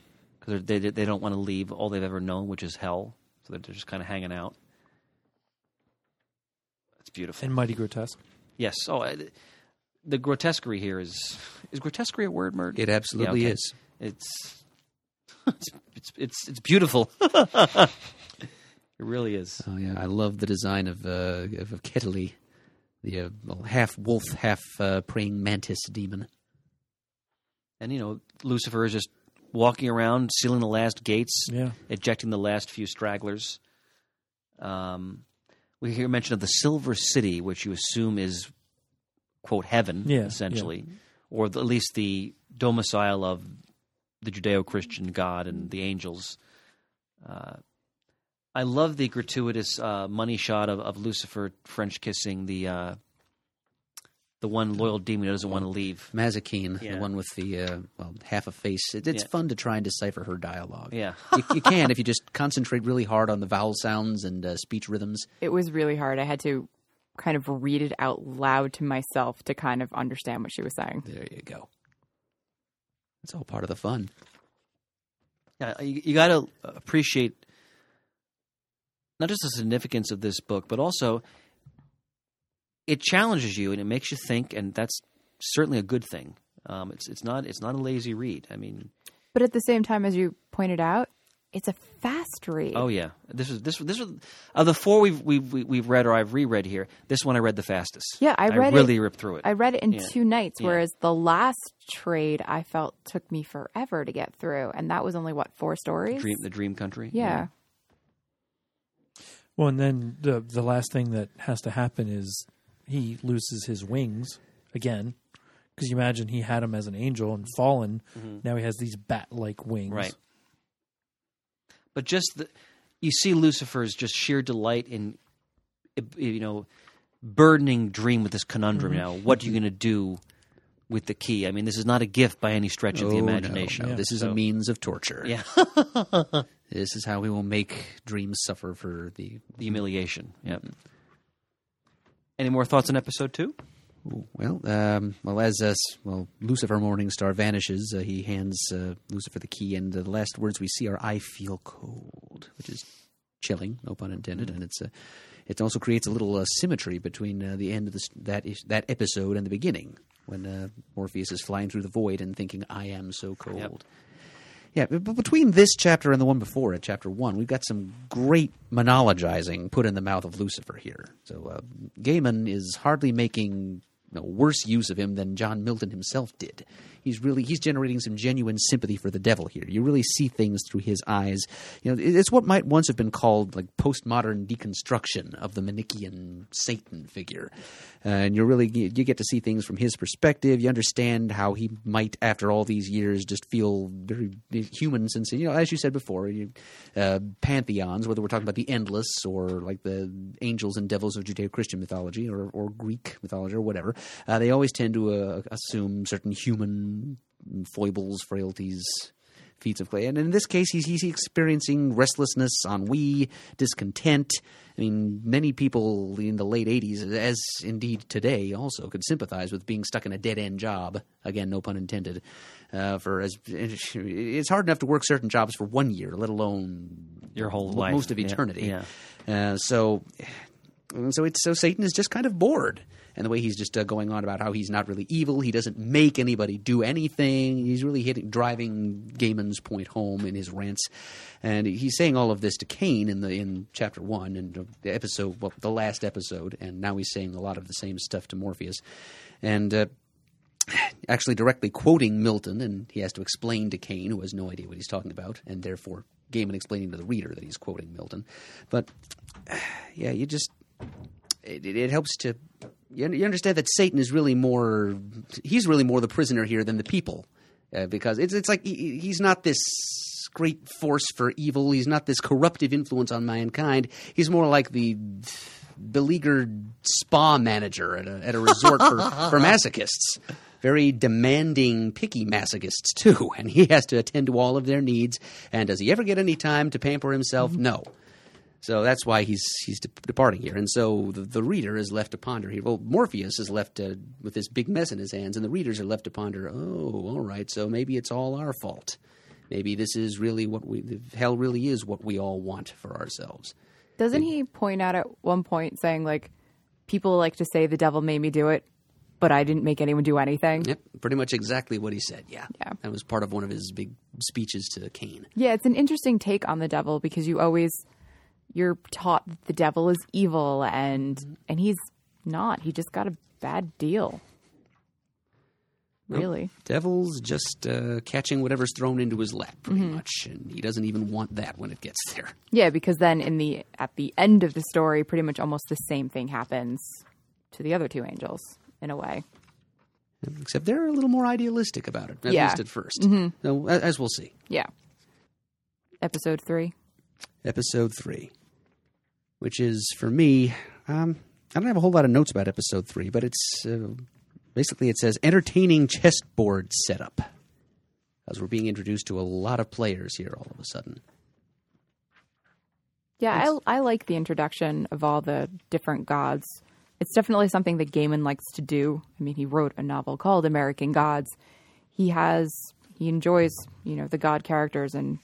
because they they don't want to leave all they've ever known, which is hell. So they're just kind of hanging out. It's beautiful. and mighty grotesque yes. Oh, I- the grotesquerie here is is grotesquerie a word, Murd? It absolutely Yeah, okay. is. It's it's it's it's, it's beautiful. <laughs> it really is. Oh yeah, I love the design of uh, of, of Kettley, the uh, well, half wolf, half uh, praying mantis demon. And you know, Lucifer is just walking around, sealing the last gates, yeah ejecting the last few stragglers. Um, we hear mention of the Silver City, which you assume is quote heaven, Yeah, essentially, or the, at least the domicile of the Judeo-Christian God and the angels. Uh, I love the gratuitous uh, money shot of, of Lucifer French kissing the uh, the one loyal demon who doesn't want to leave. Mazikeen, Yeah. the one with the uh, well half a face. It, it's Yeah. fun to try and decipher her dialogue. Yeah. you, you can if you just concentrate really hard on the vowel sounds and uh, speech rhythms. It was really hard. I had to kind of read it out loud to myself to kind of understand what she was saying. There you go. It's all part of the fun. Yeah, you, you got to appreciate not just the significance of this book, but also it challenges you and it makes you think, and that's certainly a good thing. Um, it's it's not it's not a lazy read. I mean, But at the same time, as you pointed out, it's a fast read. oh yeah, this is this this was of the four we've we've we- we've read or I've reread here. This one I read the fastest. Yeah, I read it- really ripped through it. I read it in Yeah. two nights, Yeah. whereas the last trade I felt took me forever to get through, and that was only what four stories. Dream the Dream Country. Yeah. Well, and then the the last thing that has to happen is he loses his wings again. Because you imagine he had him as an angel and fallen. Now he has these bat like wings. Right. But just the, you see Lucifer's just sheer delight in, you know, burdening Dream with this conundrum. Mm-hmm. Now, what are you going to do with the key? I mean, this is not a gift by any stretch of the Oh, no, imagination. no. This is So- a means of torture. Yeah, <laughs> This is how we will make dreams suffer for the the humiliation. Yeah. Any more thoughts on episode two? Ooh, Well, um, well, as uh, well, Lucifer Morningstar vanishes, uh, he hands uh, Lucifer the key, and the last words we see are "I feel cold," which is chilling, no pun intended, and it's uh, it also creates a little uh, symmetry between uh, the end of this, that is, that episode and the beginning, when uh, Morpheus is flying through the void and thinking, "I am so cold." Yeah, but between this chapter and the one before it, chapter one, we've got some great monologizing put in the mouth of Lucifer here. So uh, Gaiman is hardly making you know, worse use of him than John Milton himself did. He's really he's generating some genuine sympathy for the devil here. You really see things through his eyes. You know, it's what might once have been called like postmodern deconstruction of the Manichaean Satan figure, uh, and you really you get to see things from his perspective. You understand how he might, after all these years, just feel very human. Since you know, as you said before, you, uh, pantheons, whether we're talking about the endless or like the angels and devils of Judeo-Christian mythology or, or Greek mythology or whatever, uh, they always tend to uh, assume certain human foibles, frailties, feats of clay. And in this case, he's, he's experiencing restlessness, ennui, discontent. I mean, many people in the late 80s, as indeed today, also could sympathize with being stuck in a dead end job. Again, no pun intended. Uh, for as it's hard enough to work certain jobs for one year, let alone Your whole mo- life. most of Yeah, eternity. yeah. Uh, so, so it's so Satan is just kind of bored, and the way he's just uh, going on about how he's not really evil, he doesn't make anybody do anything. He's really hitting, driving Gaiman's point home in his rants, and he's saying all of this to Cain in the in chapter one and the episode, well, the last episode, and now he's saying a lot of the same stuff to Morpheus, and. Uh, actually directly quoting Milton, and he has to explain to Cain, who has no idea what he's talking about, and therefore Gaiman explaining to the reader that he's quoting Milton. But <sighs> yeah, you just it, it, it helps to you, you understand that Satan is really more he's really more the prisoner here than the people, uh, because it's it's like he, he's not this great force for evil. He's not this corruptive influence on mankind. He's more like the beleaguered spa manager at a, at a resort for, <laughs> for masochists. Very demanding, picky masochists, too. And he has to attend to all of their needs. And does he ever get any time to pamper himself? No. So that's why he's he's de- departing here, and so the, the reader is left to ponder here. Well, Morpheus is left uh, with this big mess in his hands, and the readers are left to ponder. Oh, all right, so maybe it's all our fault. Maybe this is really what we the hell really is what we all want for ourselves. Doesn't he point out at one point saying like people like to say the devil made me do it, but I didn't make anyone do anything? Yep, pretty much exactly what he said. Yeah, Yeah. that was part of one of his big speeches to Cain. Yeah, it's an interesting take on the devil because you always you're taught that the devil is evil and mm-hmm. and he's not. He just got a bad deal. Really? Devil's just uh, catching whatever's thrown into his lap, pretty mm-hmm. much, and he doesn't even want that when it gets there. Yeah, because then in the at the end of the story, pretty much almost the same thing happens to the other two angels in a way. Except they're a little more idealistic about it, at Yeah. least at 1st mm-hmm. So, a- as we'll see. Yeah. Episode three. Episode three, which is for me. Um, I don't have a whole lot of notes about episode three, but it's uh, basically it says entertaining chessboard setup. As we're being introduced to a lot of players here all of a sudden. Yeah, I, I like the introduction of all the different gods. It's definitely something that Gaiman likes to do. I mean, he wrote a novel called American Gods. He has he enjoys you know the god characters and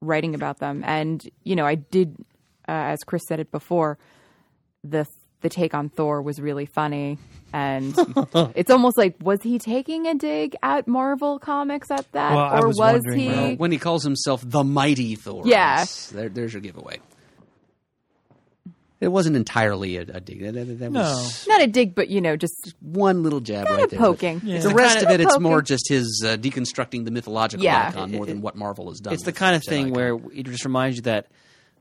writing about them. And you know, I did, uh, as Chris said it before, the the take on Thor was really funny, and <laughs> it's almost like was he taking a dig at Marvel comics at that, Well, I or was was, he? well, When he calls himself the Mighty Thor. Yeah. There, there's your giveaway. It wasn't entirely a, a dig. That, that- that No. was Not a dig, but you know, just one little jab kind right of there. poking. Yeah. The It's rest kind of it, it's poking. more just his uh, deconstructing the mythological Yeah. icon more than what Marvel has done. It's the kind of thing icon. where it just reminds you that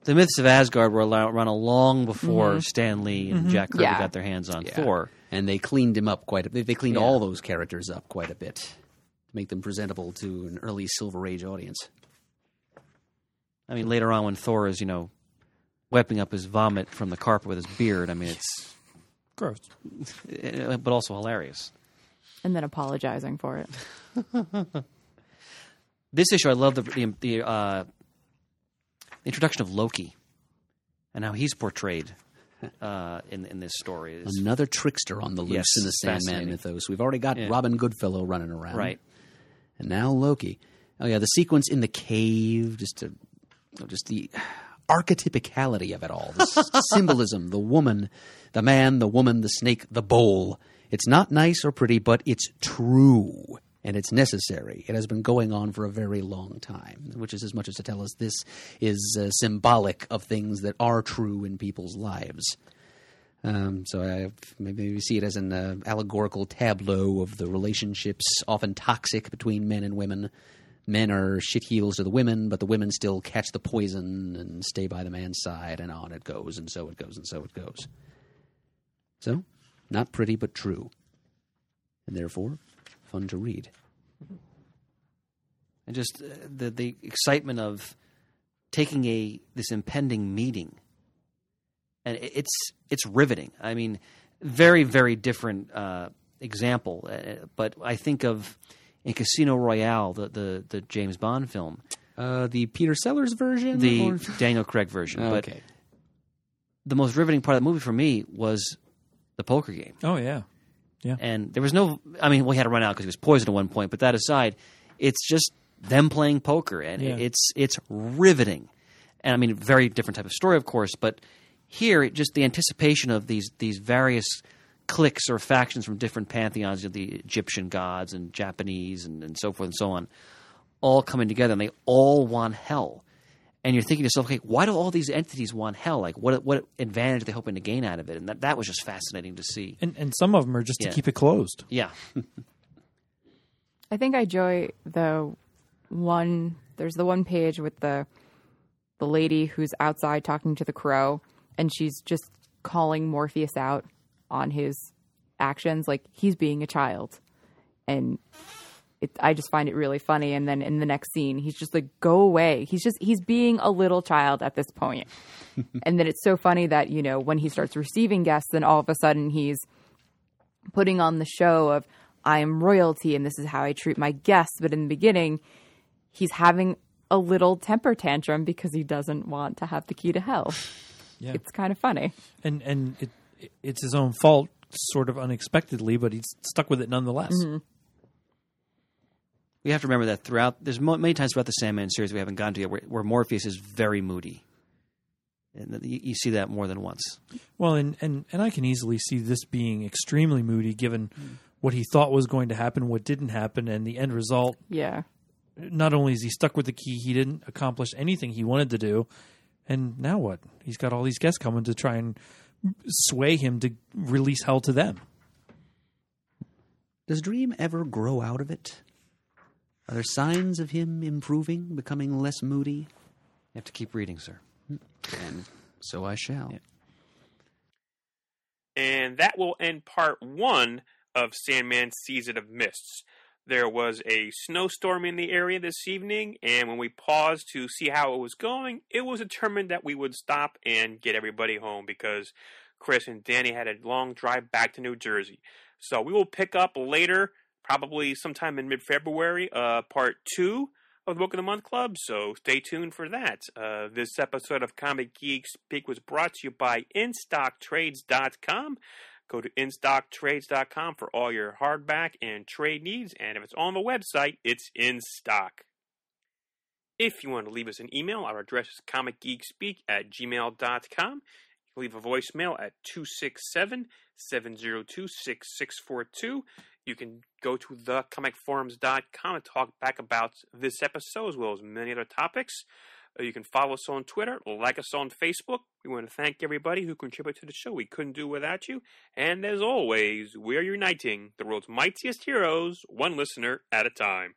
the myths of Asgard were allow- run long before Stan Lee and Jack Kirby Yeah. got their hands on Yeah. Thor. and they cleaned him up quite a bit. They cleaned Yeah. all those characters up quite a bit to make them presentable to an early Silver Age audience. I mean, later on when Thor is, you know, wiping up his vomit from the carpet with his beard, I mean, it's, Gross. uh, but also hilarious. and then apologizing for it. <laughs> This issue, I love the the, the uh, introduction of Loki and how he's portrayed uh, in in this story. It's- Another trickster on the loose Yes, in the Sandman mythos. We've already got Yeah. Robin Goodfellow running around, right. And now Loki. Oh yeah, the sequence in the cave, just to, just the archetypicality of it all, the <laughs> symbolism, the woman, the man, the woman, the snake, the bowl. It's not nice or pretty, but it's true and it's necessary. It has been going on for a very long time, which is as much as to tell us this is uh, symbolic of things that are true in people's lives. Um, so I, maybe we see it as an uh, allegorical tableau of the relationships, often toxic, between men and women. Men are shit heels to the women, but the women still catch the poison and stay by the man's side, and on it goes, and so it goes, and so it goes. So, not pretty, but true. And therefore, fun to read. and just uh, the the excitement of taking a this impending meeting, and it's it's riveting. I mean, very very different uh, example, uh, but I think of in Casino Royale, the the, the James Bond film, Uh, the Peter Sellers version? the or- <laughs> Daniel Craig version. But okay. the most riveting part of the movie for me was the poker game. Oh yeah, yeah. and there was no i mean we had to run out because he was poisoned at one point but that aside it's just them playing poker and Yeah. it's it's riveting and i mean very different type of story of course but here it just the anticipation of these these various cliques or factions from different pantheons of the egyptian gods and japanese and, and so forth and so on all coming together and they all want hell and you're thinking to yourself, okay, why do all these entities want hell? Like, what what advantage are they hoping to gain out of it? And that, that was just fascinating to see. And and some of them are just Yeah. to keep it closed. Yeah, I think I enjoy the one. There's the one page with the the lady who's outside talking to the crow, and she's just calling Morpheus out on his actions, like he's being a child, and it, I just find it really funny. And then in the next scene, he's just like, "Go away." He's just he's being a little child at this point. <laughs> and then it's so funny that you know when he starts receiving guests, then all of a sudden he's putting on the show of I am royalty and this is how I treat my guests. But in the beginning, he's having a little temper tantrum because he doesn't want to have the key to hell. Yeah. It's kind of funny. And and it it's his own fault, sort of unexpectedly, but he's stuck with it nonetheless. Mm-hmm. we have to remember that throughout. There's mo- many times throughout the Sandman series we haven't gotten to yet where, where Morpheus is very moody, and you, you see that more than once. Well, and, and and I can easily see this being extremely moody, given mm. what he thought was going to happen, what didn't happen, and the end result. Yeah. Not only is he stuck with the key, he didn't accomplish anything he wanted to do, and now what? He's got all these guests coming to try and sway him to release hell to them. Does Dream ever grow out of it? Are there signs of him improving, becoming less moody? You have to keep reading, sir. And so I shall. And that will end part one of Sandman's Season of Mists. There was a snowstorm in the area this evening, and when we paused to see how it was going, it was determined that we would stop and get everybody home because Chris and Danny had a long drive back to New Jersey. So we will pick up later, probably sometime in mid February, uh, part two of the Book of the Month Club. So stay tuned for that. Uh, this episode of Comic Geek Speak was brought to you by InStockTrades.com. Go to InStockTrades.com for all your hardback and trade needs, and if it's on the website, it's in stock. If you want to leave us an email, our address is comicgeekspeak at gmail.com. You can leave a voicemail at 267 702 6642. You can go to thecomicforums.com and talk back about this episode as well as many other topics. Uh, You can follow us on Twitter, like us on Facebook. We want to thank everybody who contributed to the show. We couldn't do without you. And as always, we're uniting the world's mightiest heroes, one listener at a time.